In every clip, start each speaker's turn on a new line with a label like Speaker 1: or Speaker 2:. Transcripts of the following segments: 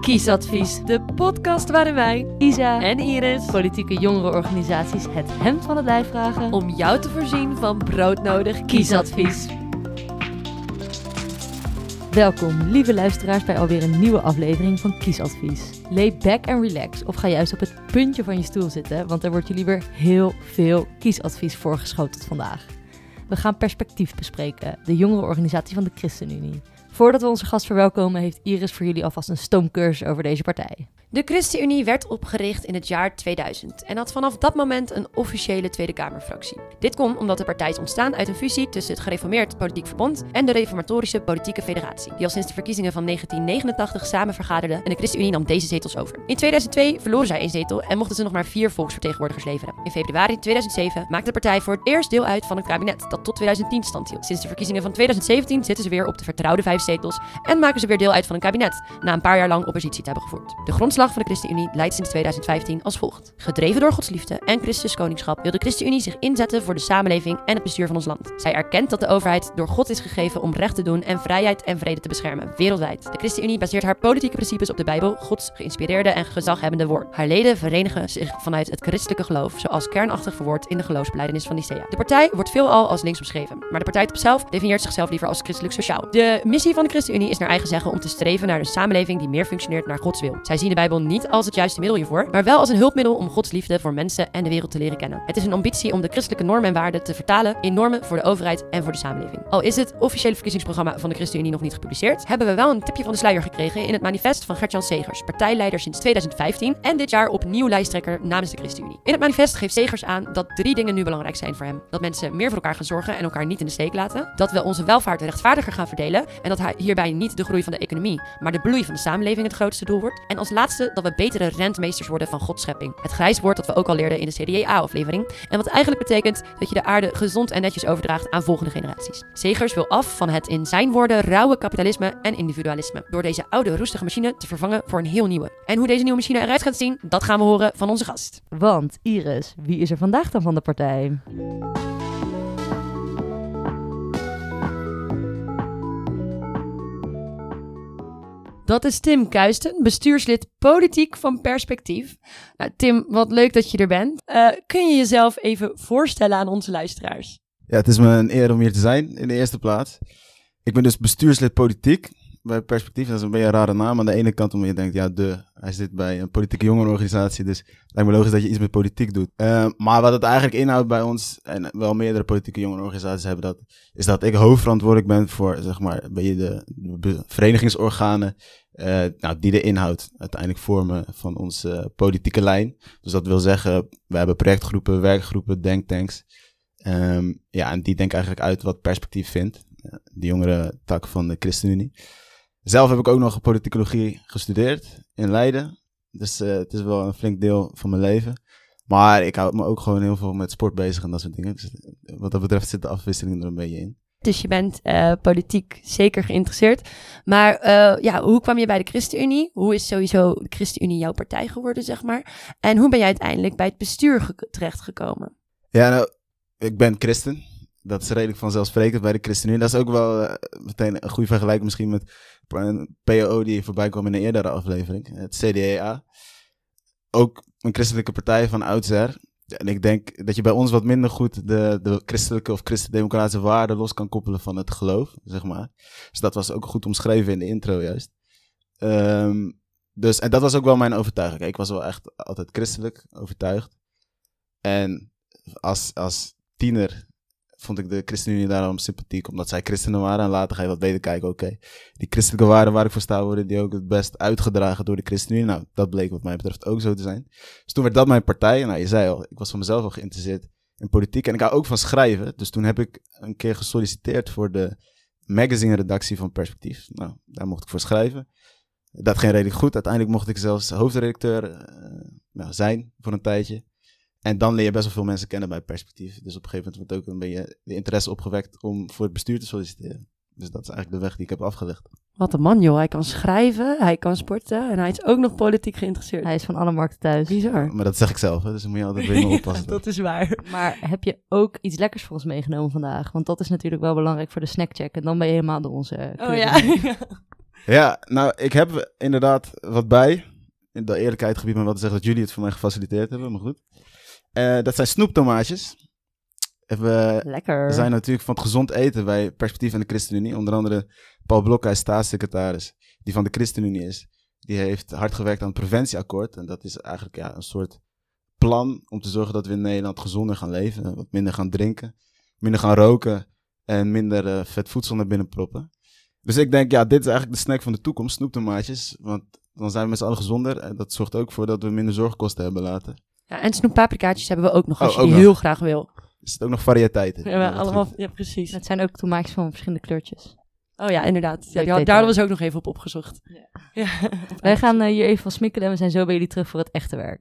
Speaker 1: Kiesadvies, de podcast waarin wij, Isa en Iris, politieke jongerenorganisaties het hemd van het lijf vragen om jou te voorzien van broodnodig kiesadvies. Welkom, lieve luisteraars, bij alweer een nieuwe aflevering van Kiesadvies. Lay back and relax of ga juist op het puntje van je stoel zitten, want er wordt jullie weer heel veel kiesadvies voorgeschoteld vandaag. We gaan perspectief bespreken, de jongerenorganisatie van de ChristenUnie. Voordat we onze gast verwelkomen, heeft Iris voor jullie alvast een stoomcursus over deze partij.
Speaker 2: De ChristenUnie werd opgericht in het jaar 2000 en had vanaf dat moment een officiële Tweede Kamerfractie. Dit kon omdat de partij is ontstaan uit een fusie tussen het Gereformeerd Politiek Verbond en de Reformatorische Politieke Federatie, die al sinds de verkiezingen van 1989 samen vergaderden en de ChristenUnie nam deze zetels over. In 2002 verloren zij een zetel en mochten ze nog maar vier volksvertegenwoordigers leveren. In februari 2007 maakte de partij voor het eerst deel uit van het kabinet dat tot 2010 stand hield. Sinds de verkiezingen van 2017 zitten ze weer op de vertrouwde vijf zetels en maken ze weer deel uit van een kabinet, na een paar jaar lang oppositie te hebben gevoerd. De grondslag van de ChristenUnie leidt sinds 2015 als volgt. Gedreven door Gods liefde en Christus koningschap wil de ChristenUnie zich inzetten voor de samenleving en het bestuur van ons land. Zij erkent dat de overheid door God is gegeven om recht te doen en vrijheid en vrede te beschermen, wereldwijd. De ChristenUnie baseert haar politieke principes op de Bijbel, Gods geïnspireerde en gezaghebbende woord. Haar leden verenigen zich vanuit het christelijke geloof, zoals kernachtig verwoord in de geloofsbeleidenis van Nicea. De partij wordt veelal als links beschreven, maar de partij op zelf definieert zichzelf liever als christelijk sociaal. De missie van de ChristenUnie is naar eigen zeggen om te streven naar een samenleving die meer functioneert naar Gods wil. Zij zien de Bijbel niet als het juiste middel hiervoor, maar wel als een hulpmiddel om Gods liefde voor mensen en de wereld te leren kennen. Het is een ambitie om de christelijke normen en waarden te vertalen in normen voor de overheid en voor de samenleving. Al is het officiële verkiezingsprogramma van de ChristenUnie nog niet gepubliceerd, hebben we wel een tipje van de sluier gekregen in het manifest van Gertjan Segers, partijleider sinds 2015 en dit jaar opnieuw lijsttrekker namens de ChristenUnie. In het manifest geeft Segers aan dat drie dingen nu belangrijk zijn voor hem. Dat mensen meer voor elkaar gaan zorgen en elkaar niet in de steek laten. Dat we onze welvaart rechtvaardiger gaan verdelen en dat hierbij niet de groei van de economie, maar de bloei van de samenleving het grootste doel wordt. En als laatste dat we betere rentmeesters worden van Gods schepping. Het grijs woord dat we ook al leerden in de CDA-aflevering. En wat eigenlijk betekent dat je de aarde gezond en netjes overdraagt aan volgende generaties. Segers wil af van het in zijn woorden rauwe kapitalisme en individualisme. Door deze oude roestige machine te vervangen voor een heel nieuwe. En hoe deze nieuwe machine eruit gaat zien, dat gaan we horen van onze gast.
Speaker 1: Want Iris, wie is er vandaag dan van de partij? Dat is Tim Kuisten, bestuurslid politiek van Perspectief. Nou, Tim, wat leuk dat je er bent. Uh, kun je jezelf even voorstellen aan onze luisteraars?
Speaker 3: Ja, het is me een eer om hier te zijn in de eerste plaats. Ik ben dus bestuurslid politiek bij Perspectief. Dat is een beetje een rare naam. Aan de ene kant omdat je denkt, ja, de, hij zit bij een politieke jongerenorganisatie. Dus het lijkt me logisch dat je iets met politiek doet. Uh, maar wat het eigenlijk inhoudt bij ons, en wel meerdere politieke jongerenorganisaties hebben dat, is dat ik hoofdverantwoordelijk ben voor, zeg maar, je de, de verenigingsorganen uh, nou, die de inhoud uiteindelijk vormen van onze politieke lijn. Dus dat wil zeggen, we hebben projectgroepen, werkgroepen, denktanks. Um, ja, en die denken eigenlijk uit wat perspectief vindt. De jongere tak van de ChristenUnie. Zelf heb ik ook nog politicologie gestudeerd in Leiden. Dus uh, het is wel een flink deel van mijn leven. Maar ik hou me ook gewoon heel veel met sport bezig en dat soort dingen. Dus wat dat betreft zit de afwisseling er een beetje in.
Speaker 2: Dus je bent uh, politiek zeker geïnteresseerd. Maar uh, ja, hoe kwam je bij de ChristenUnie? Hoe is sowieso de ChristenUnie jouw partij geworden, zeg maar? En hoe ben jij uiteindelijk bij het bestuur terechtgekomen?
Speaker 3: Ja, nou, ik ben christen. Dat is redelijk vanzelfsprekend bij de ChristenUnie. Dat is ook wel uh, meteen een goede vergelijking misschien met een PO die voorbij kwam in een eerdere aflevering. Het CDA. Ook een christelijke partij van oudsher. En ik denk dat je bij ons wat minder goed de, de christelijke of christendemocratische waarden los kan koppelen van het geloof, zeg maar. Dus dat was ook goed omschreven in de intro juist. Um, dus, en dat was ook wel mijn overtuiging. Ik was wel echt altijd christelijk overtuigd. En als, als tiener vond ik de ChristenUnie daarom sympathiek, omdat zij christenen waren. En later ga je wat beter kijken, oké, die christelijke waarden waar ik voor sta, worden die ook het best uitgedragen door de ChristenUnie. Nou, dat bleek wat mij betreft ook zo te zijn. Dus toen werd dat mijn partij. Nou, je zei al, ik was van mezelf al geïnteresseerd in politiek. En ik hou ook van schrijven. Dus toen heb ik een keer gesolliciteerd voor de magazine-redactie van Perspectief. Nou, daar mocht ik voor schrijven. Dat ging redelijk goed. Uiteindelijk mocht ik zelfs hoofdredacteur uh, nou, zijn voor een tijdje. En dan leer je best wel veel mensen kennen bij perspectief. Dus op een gegeven moment wordt ook een beetje de interesse opgewekt om voor het bestuur te solliciteren. Dus dat is eigenlijk de weg die ik heb afgelegd.
Speaker 2: Wat een man, joh. Hij kan schrijven, hij kan sporten en hij is ook nog politiek geïnteresseerd.
Speaker 1: Hij is van alle markten thuis.
Speaker 2: Bizar.
Speaker 3: Maar dat zeg ik zelf, hè, dus dan moet je altijd mee oppassen.
Speaker 2: dat is waar.
Speaker 1: Maar heb je ook iets lekkers voor ons meegenomen vandaag? Want dat is natuurlijk wel belangrijk voor de snackcheck. En dan ben je helemaal door onze...
Speaker 2: Oh ja.
Speaker 3: Ja, nou, ik heb inderdaad wat bij. In de eerlijkheid gebied me wel te zeggen dat jullie het voor mij gefaciliteerd hebben, maar goed. Eh, dat zijn snoeptomaatjes.
Speaker 1: Lekker.
Speaker 3: we zijn natuurlijk van het gezond eten bij Perspectief en de ChristenUnie. Onder andere Paul Blok, hij is staatssecretaris, die van de ChristenUnie is. Die heeft hard gewerkt aan het preventieakkoord. En dat is eigenlijk ja, een soort plan om te zorgen dat we in Nederland gezonder gaan leven. Wat minder gaan drinken, minder gaan roken en minder eh, vet voedsel naar binnen proppen. Dus ik denk, ja, dit is eigenlijk de snack van de toekomst, snoeptomaatjes. Want dan zijn we met z'n allen gezonder. En dat zorgt ook voor dat we minder zorgkosten hebben later.
Speaker 2: Ja. En snoeppaprikaatjes hebben we ook nog, als
Speaker 3: Oh,
Speaker 2: je
Speaker 3: ook
Speaker 2: die
Speaker 3: nog.
Speaker 2: heel graag wil.
Speaker 3: Er zitten ook nog variëteiten.
Speaker 2: Ja,
Speaker 3: Dat
Speaker 2: allemaal,
Speaker 3: goed.
Speaker 2: ja, precies.
Speaker 1: Het zijn ook tomaatjes van verschillende kleurtjes.
Speaker 2: Oh ja, inderdaad. Ja,
Speaker 1: Leuk
Speaker 2: die had-
Speaker 1: detail.
Speaker 2: daar was ook nog even op opgezocht. Ja.
Speaker 1: Wij gaan eh, hier even van smikkelen en we zijn zo bij jullie terug voor het echte werk.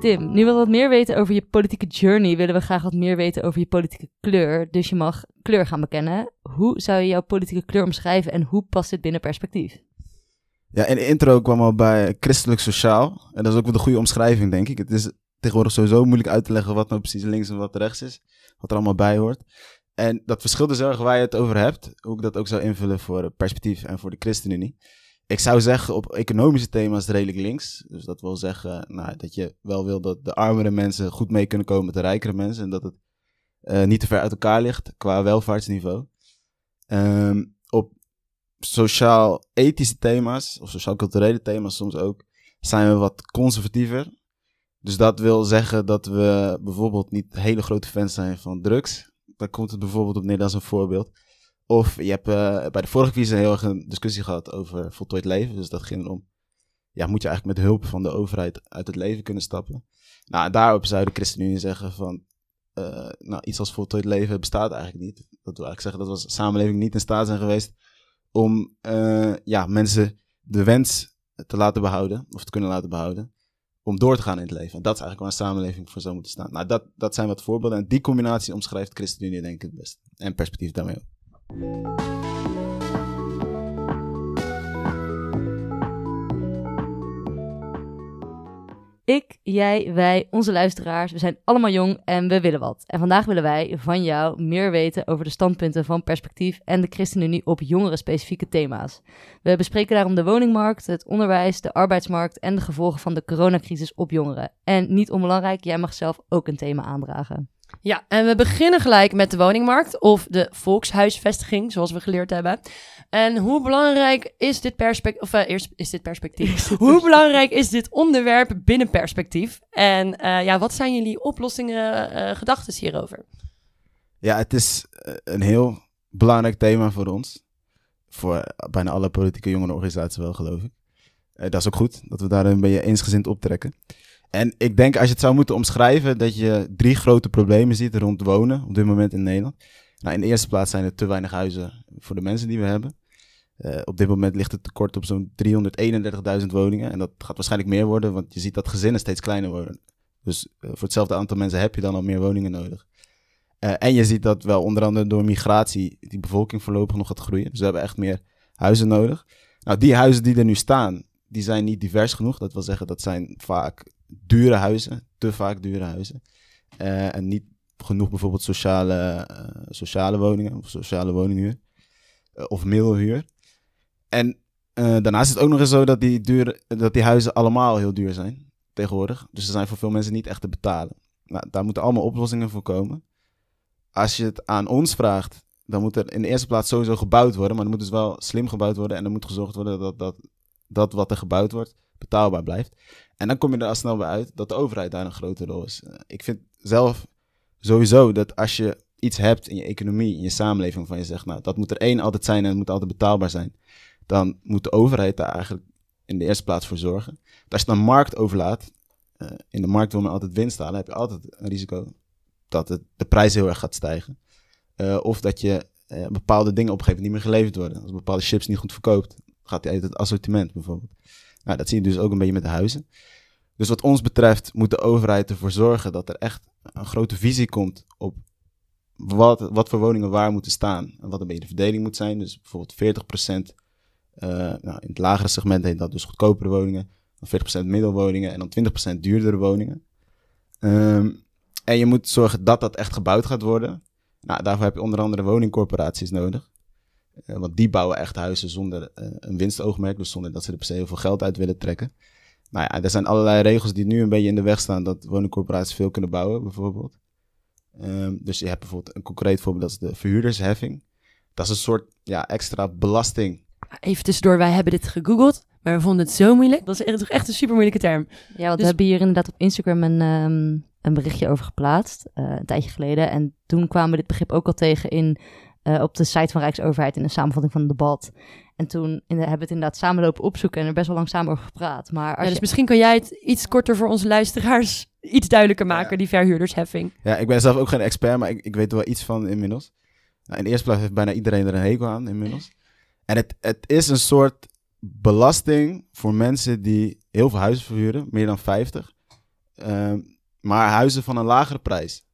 Speaker 1: Tim, nu we wat meer weten over je politieke journey, willen we graag wat meer weten over je politieke kleur. Dus je mag kleur gaan bekennen. Hoe zou je jouw politieke kleur omschrijven en hoe past dit binnen perspectief?
Speaker 3: Ja, in de intro kwam al bij christelijk sociaal. En dat is ook wel de goede omschrijving, denk ik. Het is tegenwoordig sowieso moeilijk uit te leggen wat nou precies links en wat rechts is. Wat er allemaal bij hoort. En dat verschilt dus erg waar je het over hebt. Hoe ik dat ook zou invullen voor perspectief en voor de ChristenUnie. Ik zou zeggen, op economische thema's redelijk links. Dus dat wil zeggen nou, dat je wel wil dat de armere mensen goed mee kunnen komen met de rijkere mensen. En dat het eh, niet te ver uit elkaar ligt qua welvaartsniveau. Ehm, op sociaal-ethische thema's, of sociaal-culturele thema's soms ook, zijn we wat conservatiever. Dus dat wil zeggen dat we bijvoorbeeld niet hele grote fans zijn van drugs. Daar komt het bijvoorbeeld op neer als een voorbeeld. Of je hebt eh, bij de vorige quiz een heel erg een discussie gehad over voltooid leven. Dus dat ging erom, ja, moet je eigenlijk met hulp van de overheid uit het leven kunnen stappen? Nou, daarop zou de ChristenUnie zeggen van, eh, nou, iets als voltooid leven bestaat eigenlijk niet. Dat wil eigenlijk zeggen dat we samenleving niet in staat zijn geweest om eh, ja, mensen de wens te laten behouden, of te kunnen laten behouden, om door te gaan in het leven. En dat is eigenlijk waar een samenleving voor zou moeten staan. Nou, dat, dat zijn wat voorbeelden. En die combinatie omschrijft ChristenUnie denk ik het best. En perspectief daarmee ook.
Speaker 1: Ik, jij, wij, onze luisteraars, we zijn allemaal jong en we willen wat. En vandaag willen wij van jou meer weten over de standpunten van Perspectief en de ChristenUnie op jongeren-specifieke thema's. We bespreken daarom de woningmarkt, het onderwijs, de arbeidsmarkt en de gevolgen van de coronacrisis op jongeren. En niet onbelangrijk, jij mag zelf ook een thema aandragen.
Speaker 2: Ja, en we beginnen gelijk met de woningmarkt of de volkshuisvestiging, zoals we geleerd hebben. En hoe belangrijk is dit perspectief, of eh, eerst is dit perspectief, hoe belangrijk is dit onderwerp binnen perspectief? En eh, ja, wat zijn jullie oplossingen, eh gedachten hierover?
Speaker 3: Ja, het is een heel belangrijk thema voor ons. Voor bijna alle politieke jongerenorganisaties wel, geloof ik. Dat is ook goed, dat we daar een beetje eensgezind optrekken. En ik denk, als je het zou moeten omschrijven, dat je drie grote problemen ziet rond wonen op dit moment in Nederland. Nou, in de eerste plaats zijn er te weinig huizen voor de mensen die we hebben. Eh, op dit moment ligt het tekort op zo'n 331.000 woningen. En dat gaat waarschijnlijk meer worden, want je ziet dat gezinnen steeds kleiner worden. Dus eh, voor hetzelfde aantal mensen heb je dan al meer woningen nodig. Eh, en je ziet dat wel onder andere door migratie die bevolking voorlopig nog gaat groeien. Dus we hebben echt meer huizen nodig. Nou, die huizen die er nu staan, die zijn niet divers genoeg. Dat wil zeggen, dat zijn vaak dure huizen, te vaak dure huizen. Eh, en niet genoeg bijvoorbeeld sociale, eh, sociale woningen of sociale woninghuur. Eh, of middelhuur. En daarnaast is het ook nog eens zo dat die, dure, dat die huizen allemaal heel duur zijn tegenwoordig. Dus ze zijn voor veel mensen niet echt te betalen. Nou, daar moeten allemaal oplossingen voor komen. Als je het aan ons vraagt, dan moet er in de eerste plaats sowieso gebouwd worden. Maar dan moet dus wel slim gebouwd worden. En er moet gezorgd worden dat dat, dat wat er gebouwd wordt betaalbaar blijft. En dan kom je er al snel bij uit dat de overheid daar een grote rol is. Eh, ik vind zelf sowieso dat als je iets hebt in je economie, in je samenleving, waarvan je zegt, nou, dat moet er één altijd zijn en het moet altijd betaalbaar zijn. Dan moet de overheid daar eigenlijk in de eerste plaats voor zorgen. Als je het markt overlaat, eh, in de markt wil men altijd winst halen, heb je altijd een risico dat het, de prijs heel erg gaat stijgen. Eh, of dat je bepaalde dingen op een gegeven niet meer geleverd worden. Als bepaalde chips niet goed verkoopt, gaat die uit het assortiment bijvoorbeeld. Nou, dat zie je dus ook een beetje met de huizen. Dus wat ons betreft moet de overheid ervoor zorgen dat er echt een grote visie komt op wat, wat voor woningen waar moeten staan. En wat een beetje de verdeling moet zijn. Dus bijvoorbeeld 40% uh, nou, in het lagere segment heet dat dus goedkopere woningen. Dan 40% middelwoningen en dan 20% duurdere woningen. Um, en je moet zorgen dat dat echt gebouwd gaat worden. Nou, daarvoor heb je onder andere woningcorporaties nodig. Uh, want die bouwen echt huizen zonder uh, een winstoogmerk. Dus zonder dat ze er per se heel veel geld uit willen trekken. Nou ja, er zijn allerlei regels die nu een beetje in de weg staan dat woningcorporaties veel kunnen bouwen, bijvoorbeeld. Um, dus je hebt bijvoorbeeld een concreet voorbeeld, dat is de verhuurdersheffing. Dat is een soort ja, extra belasting.
Speaker 2: Even tussendoor, wij hebben dit gegoogeld, maar we vonden het zo moeilijk. Dat is echt, echt een super moeilijke term.
Speaker 1: Ja, want dus... we hebben hier inderdaad op Instagram een, um, een berichtje over geplaatst, uh, een tijdje geleden. En toen kwamen we dit begrip ook al tegen in, uh, op de site van Rijksoverheid in een samenvatting van het debat. En toen in de, hebben we het inderdaad samen lopen opzoeken en er best wel lang samen over gepraat. Maar als
Speaker 2: ja, dus misschien kan jij het iets korter voor onze luisteraars iets duidelijker maken,
Speaker 3: Ja.
Speaker 2: die verhuurdersheffing.
Speaker 3: Ja, ik ben zelf ook geen expert, maar ik, ik weet er wel iets van inmiddels. Nou, in de eerste plaats heeft bijna iedereen er een hekel aan inmiddels. En het, het is een soort belasting voor mensen die heel veel huizen verhuren, meer dan 50. Ehm, maar huizen van een lagere prijs.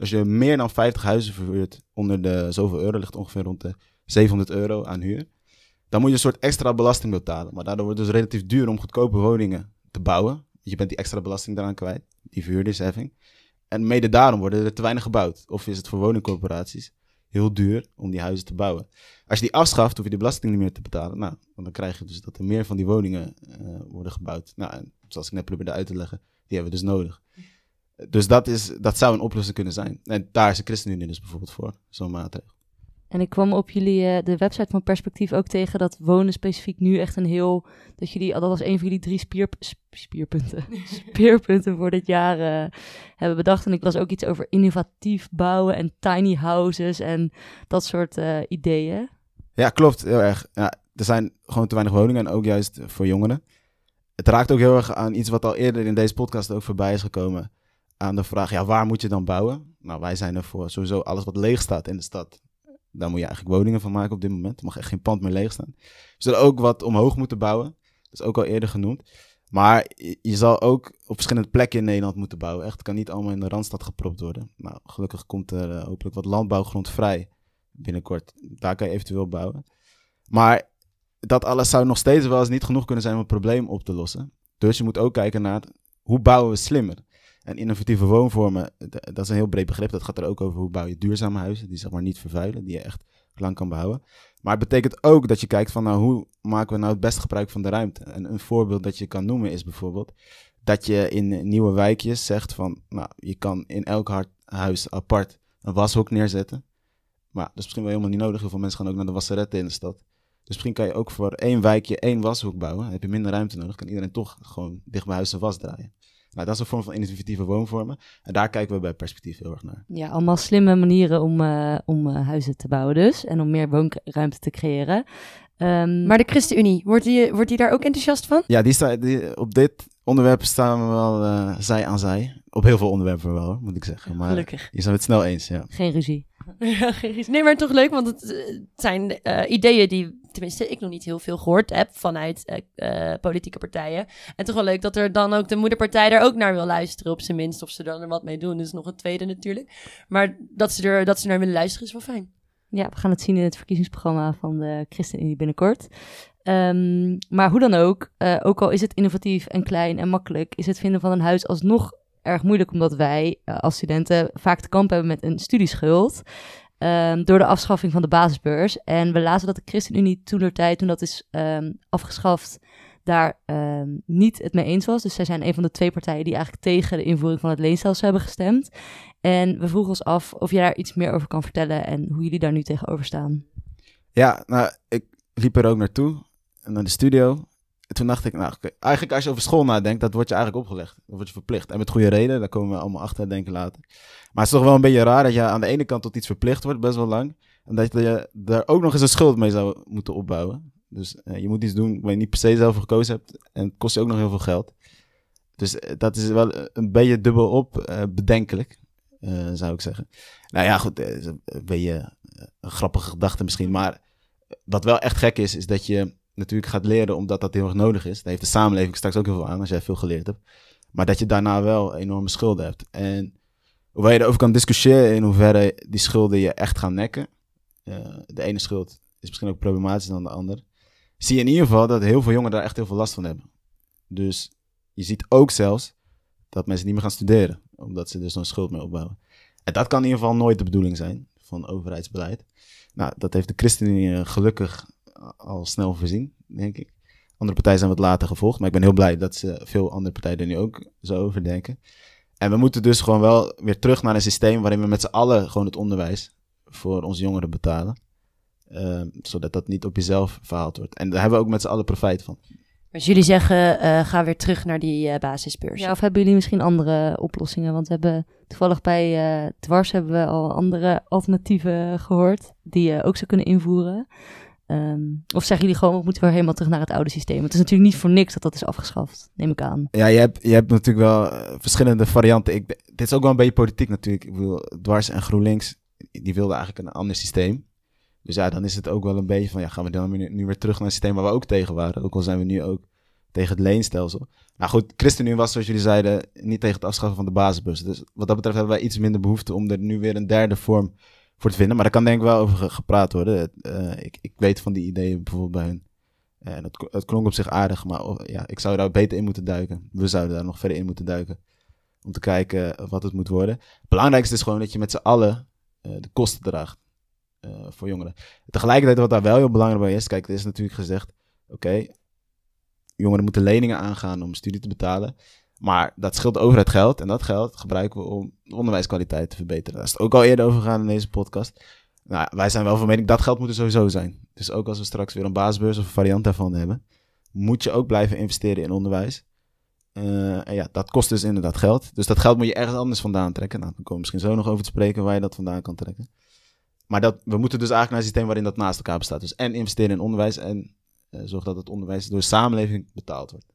Speaker 3: Als je meer dan 50 huizen verhuurt onder de zoveel euro, ligt ongeveer rond de 700 euro aan huur. Dan moet je een soort extra belasting betalen. Maar daardoor wordt het dus relatief duur om goedkope woningen te bouwen. Je bent die extra belasting daaraan kwijt, die verhuurdersheffing. En mede daarom worden er te weinig gebouwd. Of is het voor woningcorporaties heel duur om die huizen te bouwen. Als je die afschaft, hoef je die belasting niet meer te betalen. Nou, dan krijg je dus dat er meer van die woningen uh, worden gebouwd. Nou, en zoals ik net probeerde uit te leggen, die hebben we dus nodig. Dus dat, is, dat zou een oplossing kunnen zijn. En daar is de ChristenUnie dus bijvoorbeeld voor, zo'n maatregel.
Speaker 1: En ik kwam op jullie, uh, de website van Perspectief ook tegen dat wonen specifiek nu echt een heel, dat jullie, dat was een van jullie drie spier, spierpunten, speerpunten voor dit jaar uh, hebben bedacht. En ik las ook iets over innovatief bouwen en tiny houses en dat soort uh, ideeën.
Speaker 3: Ja, klopt, heel erg. Ja, er zijn gewoon te weinig woningen en ook juist voor jongeren. Het raakt ook heel erg aan iets wat al eerder in deze podcast ook voorbij is gekomen. Aan de vraag, ja, waar moet je dan bouwen? Nou, wij zijn er voor sowieso alles wat leeg staat in de stad daar moet je eigenlijk woningen van maken op dit moment. Er mag echt geen pand meer leeg staan. We zullen ook wat omhoog moeten bouwen. Dat is ook al eerder genoemd. Maar je zal ook op verschillende plekken in Nederland moeten bouwen. Echt, het kan niet allemaal in de Randstad gepropt worden. Nou, gelukkig komt er uh, hopelijk wat landbouwgrond vrij binnenkort. Daar kan je eventueel bouwen. Maar dat alles zou nog steeds wel eens niet genoeg kunnen zijn om het probleem op te lossen. Dus je moet ook kijken naar hoe bouwen we slimmer. En innovatieve woonvormen, dat is een heel breed begrip. Dat gaat er ook over hoe bouw je duurzame huizen, die zeg maar niet vervuilen, die je echt lang kan behouden. Maar het betekent ook dat je kijkt van, nou, hoe maken we nou het beste gebruik van de ruimte? En een voorbeeld dat je kan noemen is bijvoorbeeld dat je in nieuwe wijkjes zegt van, nou, je kan in elk huis apart een washok neerzetten. Maar dat is misschien wel helemaal niet nodig. Heel veel mensen gaan ook naar de wasseretten in de stad. Dus misschien kan je ook voor één wijkje één washoek bouwen. Heb je minder ruimte nodig. Kan iedereen toch gewoon dicht bij huis zijn was draaien. Nou, dat is een vorm van innovatieve woonvormen. En daar kijken we bij perspectief heel erg naar.
Speaker 1: Ja, allemaal slimme manieren om, uh, om uh, huizen te bouwen dus. En om meer woonruimte te creëren.
Speaker 2: Um, maar de ChristenUnie, wordt die, wordt die daar ook enthousiast van?
Speaker 3: Ja, die sta, die, op dit onderwerp staan we wel uh, zij aan zij. Op heel veel onderwerpen wel, moet ik zeggen. Maar
Speaker 2: Gelukkig.
Speaker 3: Je zijn het snel eens, ja.
Speaker 1: Geen ruzie.
Speaker 2: Ja, geen ruzie. Nee, maar toch leuk, want het, het zijn ideeën die tenminste, ik nog niet heel veel gehoord heb vanuit uh, uh, politieke partijen. En toch wel leuk dat er dan ook de moederpartij er ook naar wil luisteren, op zijn minst. Of ze dan er wat mee doen, is nog een tweede natuurlijk. Maar dat ze, er, dat ze naar willen luisteren is wel fijn.
Speaker 1: Ja, we gaan het zien in het verkiezingsprogramma van de ChristenUnie binnenkort. Um, maar hoe dan ook, uh, ook al is het innovatief en klein en makkelijk, is het vinden van een huis alsnog erg moeilijk, omdat wij als studenten vaak te kamp hebben met een studieschuld. Um, door de afschaffing van de basisbeurs. En we lazen dat de ChristenUnie toen de tijd, toen dat is um, afgeschaft, daar um, niet het mee eens was. Dus zij zijn een van de twee partijen die eigenlijk tegen de invoering van het leenstelsel hebben gestemd. En we vroegen ons af of je daar iets meer over kan vertellen en hoe jullie daar nu tegenover staan.
Speaker 3: Ja, nou, ik liep er ook naartoe, naar de studio. En toen dacht ik, nou, eigenlijk als je over school nadenkt, dat wordt je eigenlijk opgelegd. Dat wordt je verplicht. En met goede reden, daar komen we allemaal achter, denken later. Maar het is toch wel een beetje raar dat je aan de ene kant tot iets verplicht wordt, best wel lang. En dat je er ook nog eens een schuld mee zou moeten opbouwen. Dus uh, je moet iets doen waar je niet per se zelf gekozen hebt. En het kost je ook nog heel veel geld. Dus uh, dat is wel een beetje dubbel op uh, bedenkelijk, zou ik zeggen. Nou ja, goed, een beetje een grappige gedachte misschien. Maar wat wel echt gek is, is dat je natuurlijk gaat leren omdat dat heel erg nodig is. Daar heeft de samenleving straks ook heel veel aan als jij veel geleerd hebt. Maar dat je daarna wel enorme schulden hebt. En Hoewel je erover kan discussiëren in hoeverre die schulden je echt gaan nekken. Uh, de ene schuld is misschien ook problematischer dan de ander. Zie je in ieder geval dat heel veel jongeren daar echt heel veel last van hebben. Dus je ziet ook zelfs dat mensen niet meer gaan studeren. Omdat ze dus zo'n schuld mee opbouwen. En dat kan in ieder geval nooit de bedoeling zijn van overheidsbeleid. Nou, dat heeft de ChristenUnie gelukkig al snel voorzien, denk ik. Andere partijen zijn wat later gevolgd, maar ik ben heel blij dat ze veel andere partijen er nu ook zo over denken. En we moeten dus gewoon wel weer terug naar een systeem waarin we met z'n allen gewoon het onderwijs voor onze jongeren betalen. Ehm, zodat dat niet op jezelf verhaald wordt. En daar hebben we ook met z'n allen profijt van.
Speaker 2: Dus jullie zeggen, uh, ga weer terug naar die uh, basisbeurs.
Speaker 1: Ja, of hebben jullie misschien andere oplossingen? Want we hebben toevallig bij uh, Dwars hebben we al andere alternatieven gehoord die je ook zou kunnen invoeren. Um, of zeggen jullie gewoon, we moeten weer helemaal terug naar het oude systeem? Het is natuurlijk niet voor niks dat dat is afgeschaft, neem ik aan.
Speaker 3: Ja, je hebt, je hebt natuurlijk wel verschillende varianten. Ik, dit is ook wel een beetje politiek natuurlijk. Ik bedoel, Dwars en GroenLinks, die wilden eigenlijk een ander systeem. Dus ja, dan is het ook wel een beetje van, ja, gaan we dan nu, nu weer terug naar het systeem waar we ook tegen waren. Ook al zijn we nu ook tegen het leenstelsel. Nou goed, ChristenUnie was, zoals jullie zeiden, niet tegen het afschaffen van de basisbus. Dus wat dat betreft hebben wij iets minder behoefte om er nu weer een derde vorm voor te vinden. Maar daar kan denk ik wel over gepraat worden. Uh, ik, ik weet van die ideeën bijvoorbeeld bij hun. En het, klonk op zich aardig, maar oh, ja, ik zou daar beter in moeten duiken. We zouden daar nog verder in moeten duiken. Om te kijken wat het moet worden. Het belangrijkste is gewoon dat je met z'n allen uh, de kosten draagt. Voor jongeren. Tegelijkertijd, wat daar wel heel belangrijk bij is, kijk, er is natuurlijk gezegd: oké, jongeren moeten leningen aangaan om studie te betalen. Maar dat scheelt de overheid geld en dat geld gebruiken we om de onderwijskwaliteit te verbeteren. Daar is het ook al eerder over gegaan in deze podcast. Nou, wij zijn wel van mening dat geld moet er sowieso zijn. Dus ook als we straks weer een basisbeurs of een variant daarvan hebben, moet je ook blijven investeren in onderwijs. Uh, en ja, dat kost dus inderdaad geld. Dus dat geld moet je ergens anders vandaan trekken. Nou, dan komen we misschien zo nog over te spreken waar je dat vandaan kan trekken. Maar dat, we moeten dus eigenlijk naar een systeem waarin dat naast elkaar bestaat. Dus en investeren in onderwijs en uh, dat het onderwijs door de samenleving betaald wordt.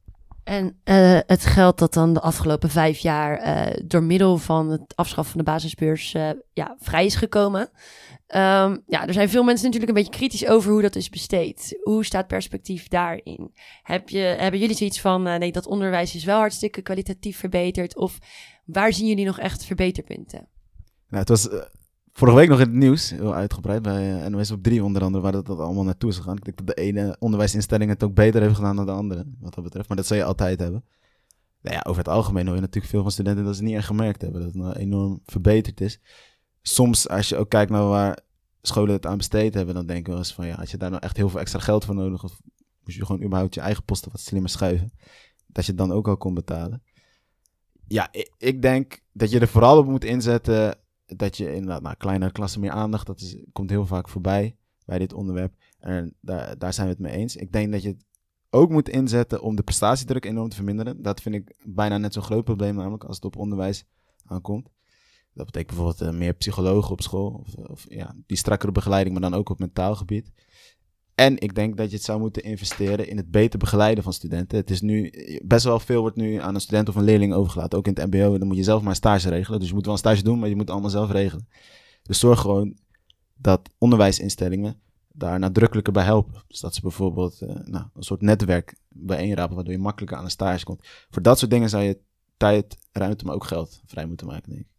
Speaker 2: En uh, het geld dat dan de afgelopen vijf jaar uh, door middel van het afschaffen van de basisbeurs uh, ja, vrij is gekomen. Um, ja, er zijn veel mensen natuurlijk een beetje kritisch over hoe dat is besteed. Hoe staat perspectief daarin? Heb je, hebben jullie zoiets van, nee, dat onderwijs is wel hartstikke kwalitatief verbeterd? Of waar zien jullie nog echt verbeterpunten?
Speaker 3: Nou, het was vorige week nog in het nieuws, heel uitgebreid, bij uh, NOS op 3 onder andere, waar dat, dat allemaal naartoe is gegaan. Ik denk dat de ene onderwijsinstelling het ook beter heeft gedaan dan de andere, wat dat betreft. Maar dat zal je altijd hebben. Nou ja, over het algemeen hoor je natuurlijk veel van studenten dat ze niet echt gemerkt hebben, dat het nou enorm verbeterd is. Soms, als je ook kijkt naar waar scholen het aan besteed hebben, dan denk ik wel eens van, ja, had je daar nou echt heel veel extra geld voor nodig, of moest je gewoon überhaupt je eigen posten wat slimmer schuiven, dat je het dan ook al kon betalen. Ja, ik, ik denk dat je er vooral op moet inzetten dat je inderdaad, nou, kleinere klassen meer aandacht, dat is, komt heel vaak voorbij bij dit onderwerp. En daar, daar zijn we het mee eens. Ik denk dat je het ook moet inzetten om de prestatiedruk enorm te verminderen. Dat vind ik bijna net zo'n groot probleem, namelijk als het op onderwijs aankomt. Dat betekent bijvoorbeeld uh, meer psychologen op school, of, of, ja, die strakkere begeleiding, maar dan ook op mentaal gebied. En ik denk dat je het zou moeten investeren in het beter begeleiden van studenten. Het is nu, best wel veel wordt nu aan een student of een leerling overgelaten. Ook in het mbo, dan moet je zelf maar een stage regelen. Dus je moet wel een stage doen, maar je moet het allemaal zelf regelen. Dus zorg gewoon dat onderwijsinstellingen daar nadrukkelijker bij helpen. Dus dat ze bijvoorbeeld uh, nou, een soort netwerk bijeenrapen, waardoor je makkelijker aan een stage komt. Voor dat soort dingen zou je tijd, ruimte, maar ook geld vrij moeten maken, denk ik.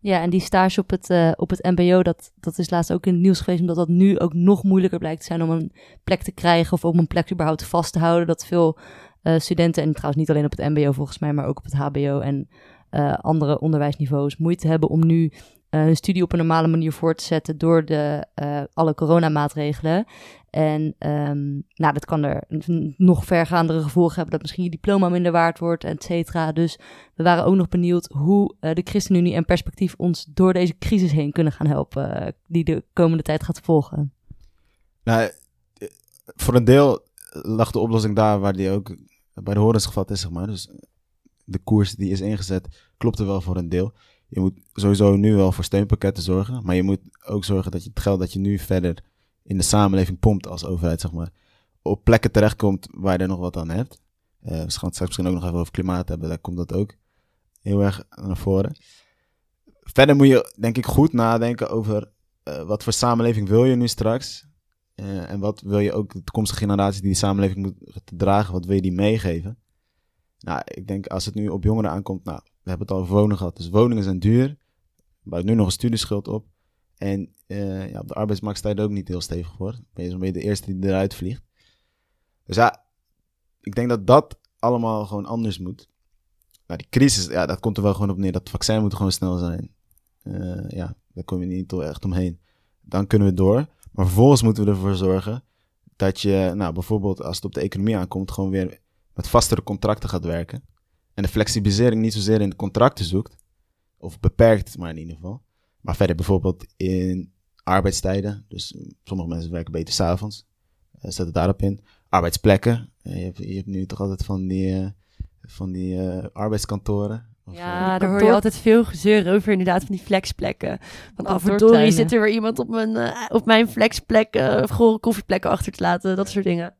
Speaker 1: Ja, en die stage op het, uh, op het MBO, dat, dat is laatst ook in het nieuws geweest, omdat dat nu ook nog moeilijker blijkt te zijn om een plek te krijgen of om een plek überhaupt vast te houden. Dat veel uh, studenten, en trouwens niet alleen op het MBO volgens mij, maar ook op het HBO en uh, andere onderwijsniveaus, moeite hebben om nu uh, hun studie op een normale manier voor te zetten door de, uh, alle coronamaatregelen. En um, nou, dat kan er nog vergaandere gevolgen hebben, dat misschien je diploma minder waard wordt, et cetera. Dus we waren ook nog benieuwd hoe uh, de ChristenUnie en Perspectief ons door deze crisis heen kunnen gaan helpen, die de komende tijd gaat volgen.
Speaker 3: Nou, voor een deel lag de oplossing daar waar die ook bij de horens gevat is, zeg maar. Dus de koers die is ingezet, klopte wel voor een deel je moet sowieso nu wel voor steunpakketten zorgen. Maar je moet ook zorgen dat je het geld dat je nu verder in de samenleving pompt als overheid, zeg maar, op plekken terechtkomt waar je er nog wat aan hebt. Uh, we gaan het straks misschien ook nog even over klimaat hebben, daar komt dat ook heel erg naar voren. Verder moet je, denk ik, goed nadenken over uh, wat voor samenleving wil je nu straks. Uh, en wat wil je ook de toekomstige generatie die die samenleving moet dragen, wat wil je die meegeven? Nou, ik denk als het nu op jongeren aankomt, nou, we hebben het al over wonen gehad. Dus woningen zijn duur. Bouwt nu nog een studieschuld op. En eh, ja, op de arbeidsmarkt sta ook niet heel stevig voor. Ben je de eerste die eruit vliegt. Dus ja, ik denk dat dat allemaal gewoon anders moet. Nou, die crisis, ja, dat komt er wel gewoon op neer. Dat vaccin moet gewoon snel zijn. Eh, ja, daar kom je niet echt omheen. Dan kunnen we door. Maar vervolgens moeten we ervoor zorgen dat je, nou, bijvoorbeeld als het op de economie aankomt, gewoon weer met vastere contracten gaat werken. En de flexibilisering niet zozeer in de contracten zoekt, of beperkt, maar in ieder geval. Maar verder bijvoorbeeld in arbeidstijden. Dus sommige mensen werken beter s'avonds. Uh, zet het daarop in. Arbeidsplekken. Uh, je, hebt, je, hebt, nu toch altijd van die, uh, van die arbeidskantoren.
Speaker 2: ja, daar hoor je altijd veel gezeur over inderdaad van die flexplekken. Van afverdorie zit er weer iemand op mijn, op mijn flexplek uh, koffieplekken achter te laten. Dat soort dingen.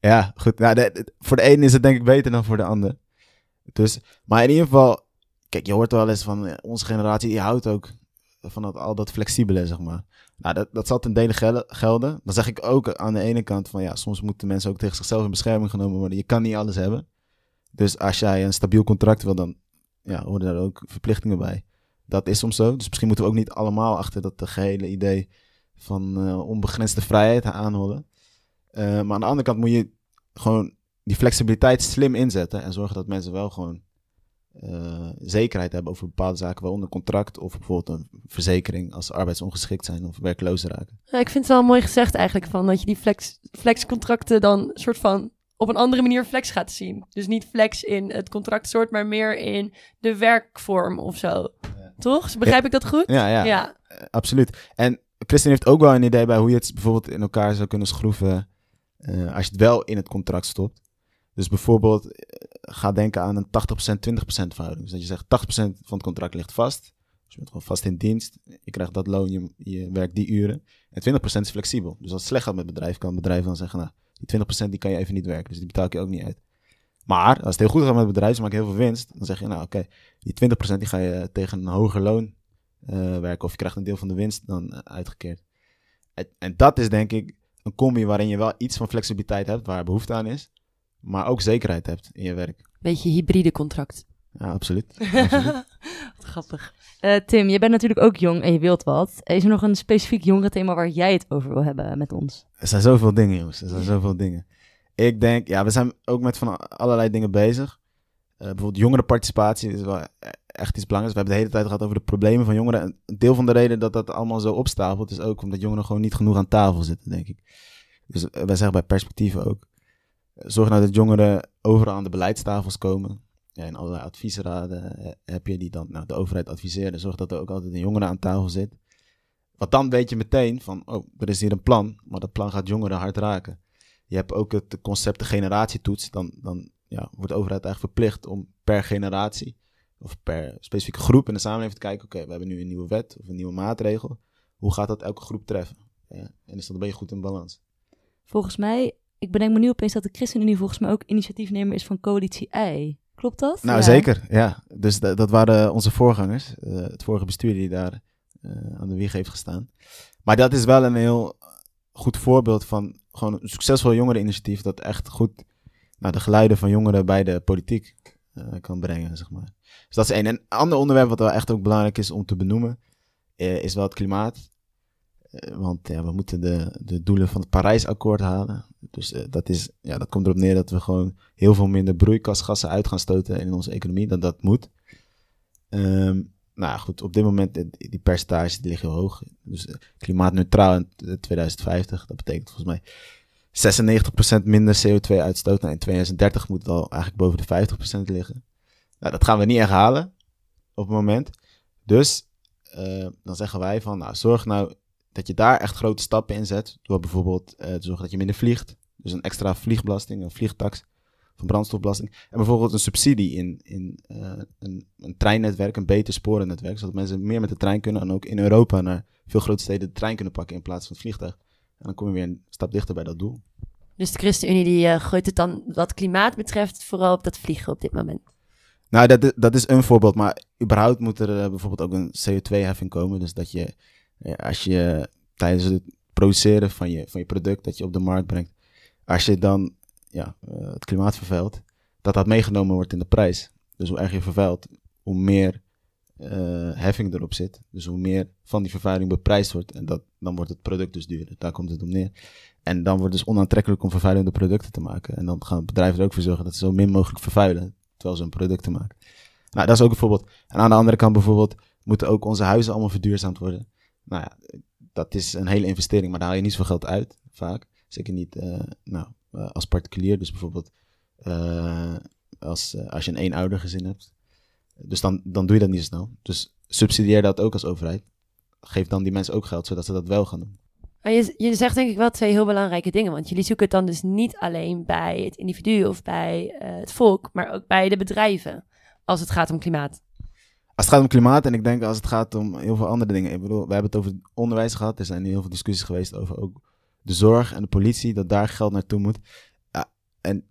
Speaker 3: Ja, goed. Nou, de, voor de een is het denk ik beter dan voor de ander. Dus, maar in ieder geval, kijk, je hoort wel eens van onze generatie, die houdt ook van dat, al dat flexibele, zeg maar. Nou, dat, dat zal ten dele gelden. Dan zeg ik ook aan de ene kant van ja, soms moeten mensen ook tegen zichzelf in bescherming genomen worden. Je kan niet alles hebben. Dus als jij een stabiel contract wil, dan ja, horen daar ook verplichtingen bij. Dat is soms zo. Dus misschien moeten we ook niet allemaal achter dat gehele idee van uh, onbegrensde vrijheid aanhouden. Uh, maar aan de andere kant moet je gewoon die flexibiliteit slim inzetten en zorgen dat mensen wel gewoon uh, zekerheid hebben over bepaalde zaken, waaronder contract of bijvoorbeeld een verzekering als ze arbeidsongeschikt zijn of werkloos raken.
Speaker 2: Ja, ik vind het wel mooi gezegd eigenlijk van dat je die flex, flexcontracten dan soort van op een andere manier flex gaat zien. Dus niet flex in het contractsoort, maar meer in de werkvorm of zo. Ja. Toch? Begrijp ik dat goed?
Speaker 3: Ja, ja, ja. Uh, absoluut. En Christine heeft ook wel een idee bij hoe je het bijvoorbeeld in elkaar zou kunnen schroeven uh, als je het wel in het contract stopt. Dus bijvoorbeeld, eh, ga denken aan een 80%, 20% verhouding. Dus dat je zegt 80% van het contract ligt vast. Dus je bent gewoon vast in dienst. Je krijgt dat loon, je, je werkt die uren. En 20% is flexibel. Dus als het slecht gaat met het bedrijf, kan het bedrijf dan zeggen, nou, die 20% die kan je even niet werken. Dus die betaal ik je ook niet uit. Maar als het heel goed gaat met het bedrijf, ze maken heel veel winst. Dan zeg je, nou oké, die 20% die ga je tegen een hoger loon uh, werken. Of je krijgt een deel van de winst dan uh, uitgekeerd. En, en dat is denk ik een combi waarin je wel iets van flexibiliteit hebt, waar behoefte aan is maar ook zekerheid hebt in je werk.
Speaker 2: Beetje hybride contract.
Speaker 3: Ja, absoluut.
Speaker 2: absoluut. grappig.
Speaker 1: Uh, Tim, je bent natuurlijk ook jong en je wilt wat. Is er nog een specifiek thema waar jij het over wil hebben met ons?
Speaker 3: Er zijn zoveel dingen, jongens. Er zijn zoveel dingen. Ik denk, ja, we zijn ook met van allerlei dingen bezig. Uh, bijvoorbeeld jongerenparticipatie is wel e-, echt iets belangrijks. We hebben de hele tijd gehad over de problemen van jongeren. Een deel van de reden dat dat allemaal zo opstapelt is ook omdat jongeren gewoon niet genoeg aan tafel zitten, denk ik. Dus uh, wij zeggen bij perspectieven ook Zorg nou dat jongeren overal aan de beleidstafels komen. Ja, in allerlei adviesraden eh, heb je die dan nou, de overheid adviseren. Zorg dat er ook altijd een jongere aan tafel zit. Want dan weet je meteen van, oh, er is hier een plan, maar dat plan gaat jongeren hard raken. Je hebt ook het concept de generatietoets. Dan, dan ja, wordt de overheid eigenlijk verplicht om per generatie of per specifieke groep in de samenleving te kijken, oké, we hebben nu een nieuwe wet of een nieuwe maatregel. Hoe gaat dat elke groep treffen? Ja, en is dat een beetje goed in balans?
Speaker 1: Volgens mij ik bedenk me nu opeens dat de ChristenUnie volgens mij ook initiatiefnemer is van Coalitie I. Klopt dat?
Speaker 3: Nou, zeker, ja. Dus dat waren onze voorgangers. Uh, het vorige bestuur die daar uh, aan de wieg heeft gestaan. Maar dat is wel een heel goed voorbeeld van gewoon een succesvol jongereninitiatief dat echt goed nou, de geluiden van jongeren bij de politiek uh, kan brengen, zeg maar. Dus dat is één. En een ander onderwerp wat wel echt ook belangrijk is om te benoemen, is wel het klimaat. Eh, want ja, we moeten de, de doelen van het Parijsakkoord halen. Dus uh, dat, is, ja, dat komt erop neer dat we gewoon heel veel minder broeikasgassen uit gaan stoten in onze economie dan dat moet. Um, nou goed, op dit moment, die, die percentages die liggen hoog. Dus klimaatneutraal in 2050, dat betekent volgens mij 96% minder CO2 uitstoot. Nou, in 2030 moet het al eigenlijk boven de 50% liggen. Nou, dat gaan we niet echt halen op het moment. Dus dan zeggen wij van, nou, zorg nou dat je daar echt grote stappen in zet. Door bijvoorbeeld uh, te zorgen dat je minder vliegt. Dus een extra vliegbelasting, een vliegtax van brandstofbelasting. En bijvoorbeeld een subsidie in, in uh, een, een, treinnetwerk, een beter sporennetwerk. Zodat mensen meer met de trein kunnen en ook in Europa naar veel grote steden de trein kunnen pakken in plaats van het vliegtuig. En dan kom je weer een stap dichter bij dat doel.
Speaker 2: Dus de ChristenUnie die uh, gooit het dan wat klimaat betreft vooral op dat vliegen op dit moment?
Speaker 3: Nou, dat, dat is een voorbeeld. Maar überhaupt moet er bijvoorbeeld ook een CO2-heffing komen. Dus dat je als je tijdens het produceren van je, van je product dat je op de markt brengt, als je dan ja, uh, het klimaat vervuilt, dat dat meegenomen wordt in de prijs. Dus hoe erg je vervuilt, hoe meer eh, heffing erop zit, dus hoe meer van die vervuiling beprijsd wordt, en dat, dan wordt het product dus duurder. Daar komt het om neer. En dan wordt het dus onaantrekkelijk om vervuilende producten te maken. En dan gaan bedrijven er ook voor zorgen dat ze zo min mogelijk vervuilen, terwijl ze een product maken. Nou, dat is ook een voorbeeld. En aan de andere kant bijvoorbeeld, moeten ook onze huizen allemaal verduurzaamd worden. Nou ja, dat is een hele investering, maar daar haal je niet zoveel geld uit, vaak. Zeker niet uh, nou, uh, als particulier. Dus bijvoorbeeld uh, als, als je een eenouder gezin hebt. Dus dan, dan doe je dat niet zo snel. Dus subsidieer dat ook als overheid. Geef dan die mensen ook geld, zodat ze dat wel gaan doen.
Speaker 2: Maar je, je zegt denk ik wel twee heel belangrijke dingen. Want jullie zoeken het dan dus niet alleen bij het individu of bij het volk, maar ook bij de bedrijven. Als het gaat om klimaat.
Speaker 3: Als het gaat om klimaat en ik denk als het gaat om heel veel andere dingen. Ik bedoel, we hebben het over onderwijs gehad. Er zijn heel veel discussies geweest over ook de zorg en de politie, dat daar geld naartoe moet. En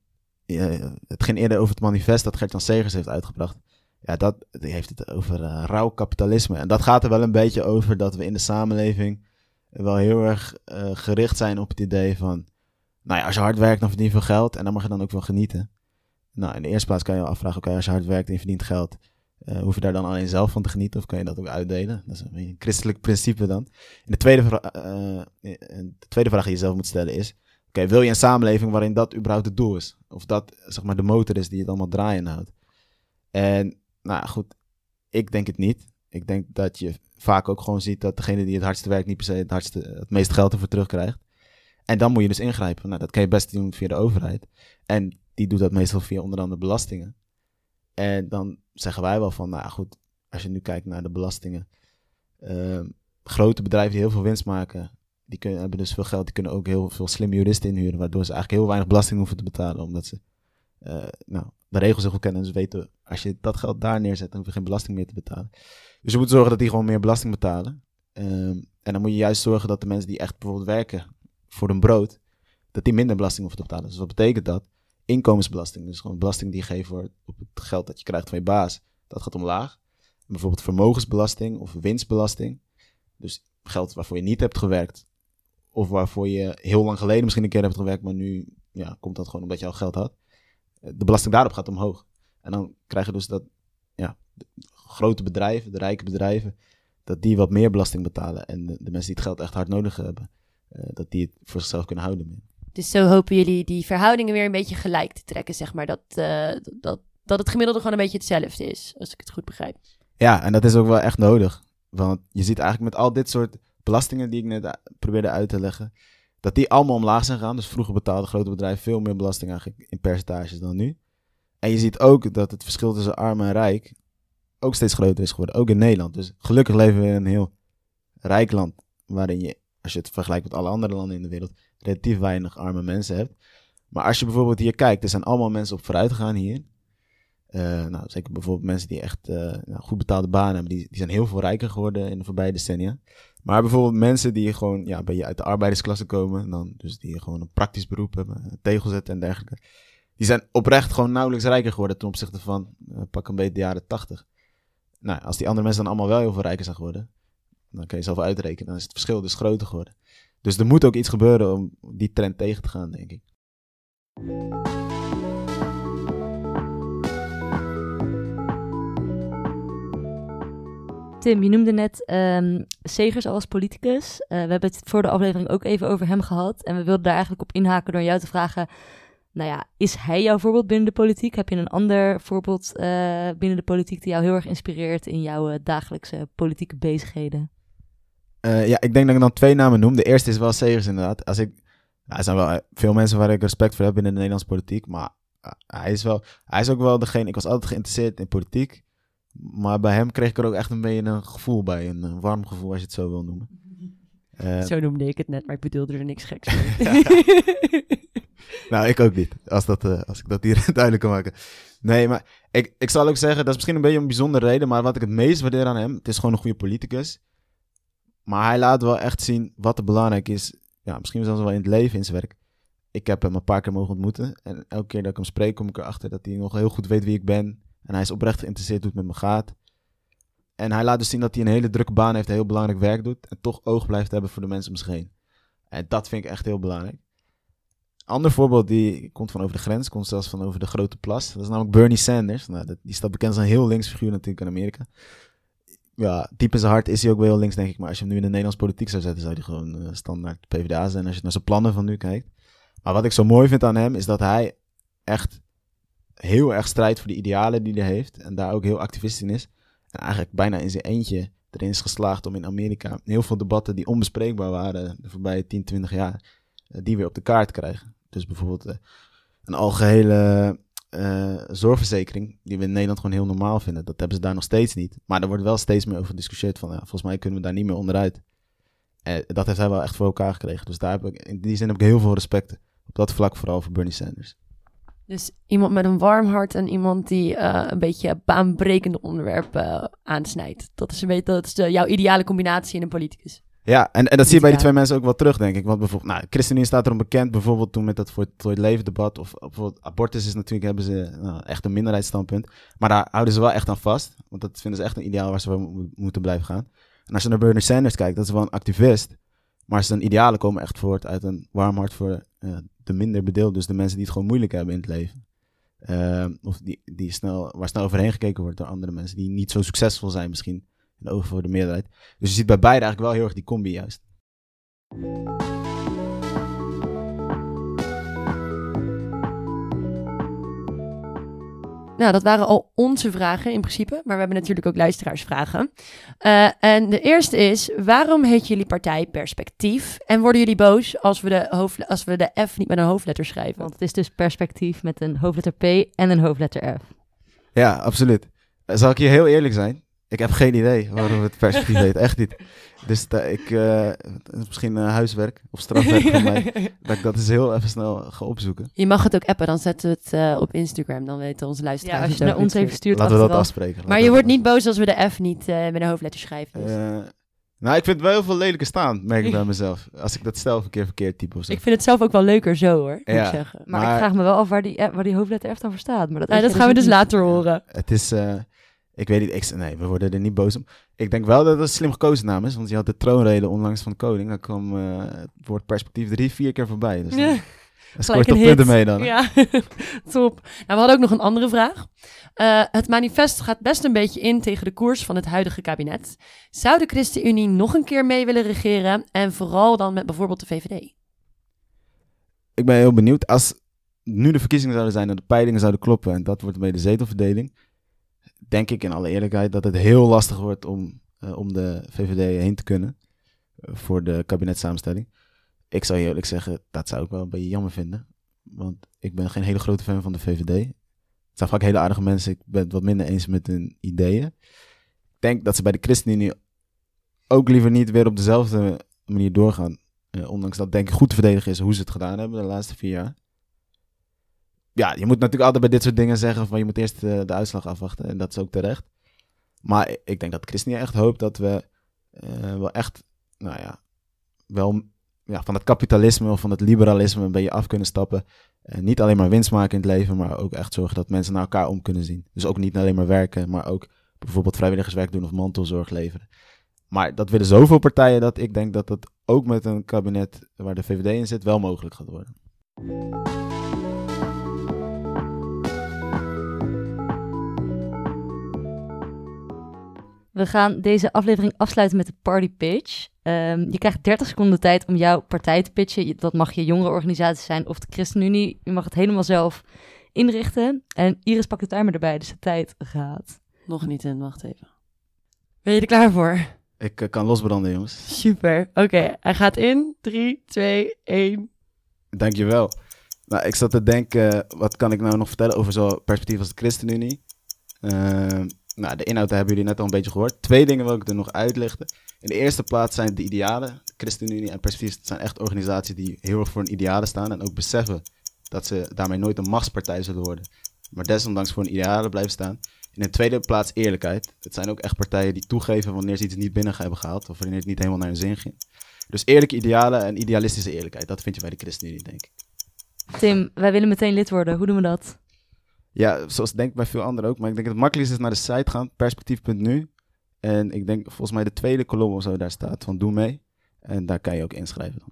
Speaker 3: het ging eerder over het manifest dat Gert-Jan Segers heeft uitgebracht. Ja, dat die heeft het over uh, rauw kapitalisme. En dat gaat er wel een beetje over dat we in de samenleving wel heel erg uh, gericht zijn op het idee van... Nou ja, als je hard werkt, dan verdien je veel geld en dan mag je dan ook wel genieten. Nou, in de eerste plaats kan je je afvragen, oké, als je hard werkt en je verdient geld... Uh, hoef je daar dan alleen zelf van te genieten of kan je dat ook uitdelen? Dat is een, christelijk principe dan. En de tweede, uh, de tweede vraag die je zelf moet stellen is: Oké, wil je een samenleving waarin dat überhaupt het doel is? Of dat zeg maar de motor is die het allemaal draaien houdt? En nou goed, ik denk het niet. Ik denk dat je vaak ook gewoon ziet dat degene die het hardste werkt niet per se het, hardste, het meeste geld ervoor terugkrijgt. En dan moet je dus ingrijpen. Nou, dat kan je best doen via de overheid. En die doet dat meestal via onder andere belastingen. En dan zeggen wij wel van, nou goed, als je nu kijkt naar de belastingen. Uh, grote bedrijven die heel veel winst maken, die kunnen, hebben dus veel geld. Die kunnen ook heel veel slimme juristen inhuren, waardoor ze eigenlijk heel weinig belasting hoeven te betalen. Omdat ze uh, nou, de regels heel goed kennen en ze weten, als je dat geld daar neerzet, dan hoef je geen belasting meer te betalen. Dus je moet zorgen dat die gewoon meer belasting betalen. Um, en dan moet je juist zorgen dat de mensen die echt bijvoorbeeld werken voor hun brood, dat die minder belasting hoeven te betalen. Dus wat betekent dat? Inkomensbelasting. Dus gewoon belasting die geeft voor op het geld dat je krijgt van je baas. Dat gaat omlaag. Bijvoorbeeld vermogensbelasting of winstbelasting. Dus geld waarvoor je niet hebt gewerkt. Of waarvoor je heel lang geleden misschien een keer hebt gewerkt, maar nu ja, komt dat gewoon omdat je al geld had. De belasting daarop gaat omhoog. En dan krijg je dus dat ja, grote bedrijven, de rijke bedrijven, dat die wat meer belasting betalen. En de, de mensen die het geld echt hard nodig hebben, uh, dat die het voor zichzelf kunnen houden.
Speaker 2: Dus zo hopen jullie die verhoudingen weer een beetje gelijk te trekken, zeg maar. Dat, uh, dat, dat het gemiddelde gewoon een beetje hetzelfde is, als ik het goed begrijp.
Speaker 3: Ja, en dat is ook wel echt nodig. Want je ziet eigenlijk met al dit soort belastingen die ik net probeerde uit te leggen, dat die allemaal omlaag zijn gegaan. Dus vroeger betaalden grote bedrijven veel meer belasting eigenlijk in percentages dan nu. En je ziet ook dat het verschil tussen arm en rijk ook steeds groter is geworden, ook in Nederland. Dus gelukkig leven we in een heel rijk land, waarin je, als je het vergelijkt met alle andere landen in de wereld, relatief weinig arme mensen hebt. Maar als je bijvoorbeeld hier kijkt, er zijn allemaal mensen op vooruit gegaan hier. Uh, nou, zeker bijvoorbeeld mensen die echt uh, nou, goed betaalde banen hebben, die, die zijn heel veel rijker geworden in de voorbije decennia. Maar bijvoorbeeld mensen die gewoon ja, bij je uit de arbeidersklasse komen, dan, dus die gewoon een praktisch beroep hebben, tegel zetten en dergelijke. Die zijn oprecht gewoon nauwelijks rijker geworden ten opzichte van uh, pak een beetje de jaren tachtig. Nou, als die andere mensen dan allemaal wel heel veel rijker zijn geworden, dan kan je zelf uitrekenen, dan is het verschil dus groter geworden. Dus er moet ook iets gebeuren om die trend tegen te gaan, denk ik.
Speaker 1: Tim, je noemde net um, Segers als politicus. Uh, we hebben het voor de aflevering ook even over hem gehad. En we wilden daar eigenlijk op inhaken door jou te vragen... Nou ja, is hij jouw voorbeeld binnen de politiek? Heb je een ander voorbeeld uh, binnen de politiek die jou heel erg inspireert in jouw uh, dagelijkse politieke bezigheden?
Speaker 3: Uh, ja, ik denk dat ik dan twee namen noem. De eerste is wel Segers inderdaad. Als ik, nou, er zijn wel veel mensen waar ik respect voor heb binnen de Nederlandse politiek. Maar uh, hij, is wel, hij is ook wel degene... Ik was altijd geïnteresseerd in politiek. Maar bij hem kreeg ik er ook echt een beetje een gevoel bij. Een, een warm gevoel, als je het zo wil noemen.
Speaker 2: Uh, zo noemde ik het net, maar ik bedoelde er niks geks
Speaker 3: nou, ik ook niet. Als, dat, als ik dat hier duidelijk kan maken. Nee, maar ik, ik zal ook zeggen... Dat is misschien een beetje een bijzondere reden. Maar wat ik het meest waardeer aan hem... Het is gewoon een goede politicus. Maar hij laat wel echt zien wat er belangrijk is. Ja, misschien zelfs wel in het leven, in zijn werk. Ik heb hem een paar keer mogen ontmoeten. En elke keer dat ik hem spreek, kom ik erachter dat hij nog heel goed weet wie ik ben. En hij is oprecht geïnteresseerd hoe het met me gaat. En hij laat dus zien dat hij een hele drukke baan heeft, heel belangrijk werk doet. En toch oog blijft hebben voor de mensen om zich heen. En dat vind ik echt heel belangrijk. Ander voorbeeld die komt van over de grens, komt zelfs van over de grote plas. Dat is namelijk Bernie Sanders. Nou, die staat bekend als een heel links figuur natuurlijk in Amerika. Ja, diep in zijn hart is hij ook wel links, denk ik. Maar als je hem nu in de Nederlandse politiek zou zetten, zou hij gewoon uh, standaard PvdA zijn. Als je naar zijn plannen van nu kijkt. Maar wat ik zo mooi vind aan hem, is dat hij echt heel erg strijdt voor de idealen die hij heeft. En daar ook heel activistisch in is. En eigenlijk bijna in zijn eentje erin is geslaagd om in Amerika heel veel debatten die onbespreekbaar waren de voorbije 10, 20 jaar, uh, die weer op de kaart te krijgen. Dus bijvoorbeeld uh, een algehele uh, zorgverzekering, die we in Nederland gewoon heel normaal vinden. Dat hebben ze daar nog steeds niet. Maar er wordt wel steeds meer over gediscussieerd van, ja, volgens mij kunnen we daar niet meer onderuit. En dat heeft hij wel echt voor elkaar gekregen. Dus daar heb ik, in die zin heb ik heel veel respect. Op dat vlak vooral voor Bernie Sanders.
Speaker 2: Dus iemand met een warm hart en iemand die uh, een beetje baanbrekende onderwerpen aansnijdt. Dat is een beetje dat is de, jouw ideale combinatie in een politicus.
Speaker 3: Ja, en, en dat zie je bij die twee mensen ook wel terug, denk ik. Want bijvoorbeeld, nou, ChristenUnie staat erom bekend, bijvoorbeeld toen met dat voor, het leven debat, of bijvoorbeeld abortus is natuurlijk, hebben ze nou, echt een minderheidsstandpunt. Maar daar houden ze wel echt aan vast, want dat vinden ze echt een ideaal waar ze voor moeten blijven gaan. En als je naar Bernie Sanders kijkt, dat is wel een activist, maar zijn idealen komen echt voort uit een warm hart voor uh, de minder bedeeld, dus de mensen die het gewoon moeilijk hebben in het leven. Uh, of die, die snel, waar snel overheen gekeken wordt door andere mensen die niet zo succesvol zijn misschien ogen voor de meerderheid. Dus je ziet bij beide eigenlijk wel heel erg die combi juist.
Speaker 2: Nou, dat waren al onze vragen in principe, maar we hebben natuurlijk ook luisteraarsvragen. Uh, en de eerste is, waarom heet jullie partij Perspectief? En worden jullie boos als we, de hoofd, als we de F niet met een hoofdletter schrijven?
Speaker 1: Want het is dus perspectief met een hoofdletter P en een hoofdletter F.
Speaker 3: Ja, absoluut. Zal ik hier heel eerlijk zijn? Ik heb geen idee waarom het perspectief heet. Echt niet. Dus uh, ik, uh, misschien uh, huiswerk of strafwerk voor mij. Dat ik dat eens heel even snel ga opzoeken.
Speaker 2: Je mag het ook appen, dan zetten we het op Instagram. Dan weten onze luisteraars.
Speaker 1: Ja, als je naar ons even stuurt.
Speaker 3: Laten we dat afspreken.
Speaker 2: Maar je wordt niet boos als we de F niet met een hoofdletter schrijven. Dus.
Speaker 3: nou, ik vind wel heel veel lelijke staan, merk ik bij mezelf. Als ik dat zelf een keer verkeerd type of zo.
Speaker 2: Ik vind het zelf ook wel leuker zo hoor, moet ja, ik zeggen.
Speaker 1: Maar, maar, ik vraag me wel af waar die, waar die hoofdletter F dan voor staat. Maar dat,
Speaker 2: ja, dat gaan we dus later horen.
Speaker 3: Het is... Ik weet niet, ik, nee, we worden er niet boos om. Ik denk wel dat het een slim gekozen naam is, want je had de troonrede onlangs van de koning. Dan kwam uh, het woord perspectief drie, vier keer voorbij. Dus ja. dan scoort punten mee dan.
Speaker 2: Ja, top. Nou, we hadden ook nog een andere vraag. Uh, het manifest gaat best een beetje in tegen de koers van het huidige kabinet. Zou de ChristenUnie nog een keer mee willen regeren en vooral dan met bijvoorbeeld de VVD?
Speaker 3: Ik ben heel benieuwd. Als nu de verkiezingen zouden zijn en de peilingen zouden kloppen en dat wordt bij de zetelverdeling denk ik in alle eerlijkheid dat het heel lastig wordt om, uh, om de VVD heen te kunnen uh, voor de kabinetssamenstelling. Ik zou je eerlijk zeggen, dat zou ik wel een beetje jammer vinden. Want ik ben geen hele grote fan van de VVD. Het zijn vaak hele aardige mensen. Ik ben het wat minder eens met hun ideeën. Ik denk dat ze bij de ChristenUnie ook liever niet weer op dezelfde manier doorgaan. Uh, ondanks dat denk ik goed te verdedigen is hoe ze het gedaan hebben de laatste vier jaar ja, je moet natuurlijk altijd bij dit soort dingen zeggen van je moet eerst de, de uitslag afwachten. En dat is ook terecht. Maar ik denk dat ChristenUnie echt hoopt dat we uh, wel echt, nou ja, wel ja, van het kapitalisme of van het liberalisme een beetje af kunnen stappen. Uh, niet alleen maar winst maken in het leven, maar ook echt zorgen dat mensen naar elkaar om kunnen zien. Dus ook niet alleen maar werken, maar ook bijvoorbeeld vrijwilligerswerk doen of mantelzorg leveren. Maar dat willen zoveel partijen dat ik denk dat dat ook met een kabinet waar de VVD in zit wel mogelijk gaat worden.
Speaker 1: We gaan deze aflevering afsluiten met de party pitch. Um, je krijgt 30 seconden tijd om jouw partij te pitchen. Dat mag je jongere organisatie zijn of de ChristenUnie. Je mag het helemaal zelf inrichten. En Iris pakt de timer erbij, dus de tijd gaat.
Speaker 2: Nog niet in, wacht even. Ben je er klaar voor?
Speaker 3: Ik uh, kan losbranden, jongens.
Speaker 2: Super. Oké, okay, hij gaat in. 3, 2, 1.
Speaker 3: Dankjewel. Nou, ik zat te denken, wat kan ik nou nog vertellen over zo'n perspectief als de ChristenUnie? Uh, nou, de inhoud hebben jullie net al een beetje gehoord. Twee dingen wil ik er nog uitlichten. In de eerste plaats zijn de idealen. De ChristenUnie en Perspectief zijn echt organisaties die heel erg voor een idealen staan. En ook beseffen dat ze daarmee nooit een machtspartij zullen worden. Maar desondanks voor een idealen blijven staan. In de tweede plaats eerlijkheid. Het zijn ook echt partijen die toegeven wanneer ze iets niet binnen hebben gehaald. Of wanneer het niet helemaal naar hun zin ging. Dus eerlijke idealen en idealistische eerlijkheid. Dat vind je bij de ChristenUnie, denk ik.
Speaker 1: Tim, wij willen meteen lid worden. Hoe doen we dat?
Speaker 3: Ja, zoals denk ik bij veel anderen ook. Maar ik denk dat het makkelijkste is naar de site gaan, perspectief.nu. En ik denk volgens mij de tweede kolom of zo daar staat van doe mee. En daar kan je ook inschrijven dan.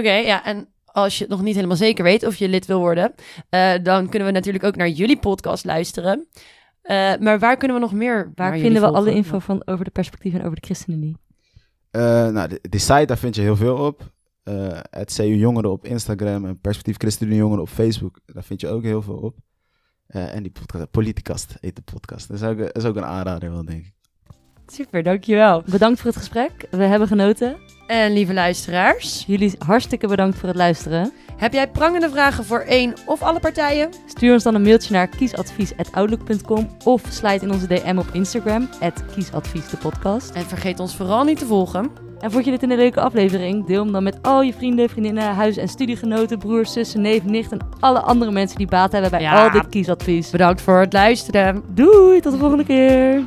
Speaker 2: Oké, ja, en als je het nog niet helemaal zeker weet of je lid wil worden, uh, dan kunnen we natuurlijk ook naar jullie podcast luisteren. Eh, maar waar kunnen we nog meer?
Speaker 1: Waar vinden we alle info van over de perspectieven en over de ChristenUnie?
Speaker 3: Eh, nou, de, die site, daar vind je heel veel op. Eh, het CU Jongeren op Instagram en Perspectief ChristenUnie Jongeren op Facebook. Daar vind je ook heel veel op. Eh, en die podcast, Politicast heet de podcast. Dat is ook, dat is ook een aanrader wel, denk ik.
Speaker 2: Super, dankjewel.
Speaker 1: Bedankt voor het gesprek. We hebben genoten.
Speaker 2: En lieve luisteraars,
Speaker 1: Jullie hartstikke bedankt voor het luisteren.
Speaker 2: heb jij prangende vragen voor één of alle partijen?
Speaker 1: Stuur ons dan een mailtje naar kiesadvies.outlook.com of sluit in onze DM op Instagram, kiesadvies de podcast.
Speaker 2: En vergeet ons vooral niet te volgen.
Speaker 1: En vond je dit een leuke aflevering? Deel hem dan met al je vrienden, vriendinnen, huis- en studiegenoten, broers, zussen, neef, nicht en alle andere mensen die baat hebben bij
Speaker 2: Ja.
Speaker 1: al dit kiesadvies.
Speaker 2: Bedankt voor het luisteren.
Speaker 1: Doei, tot de volgende keer!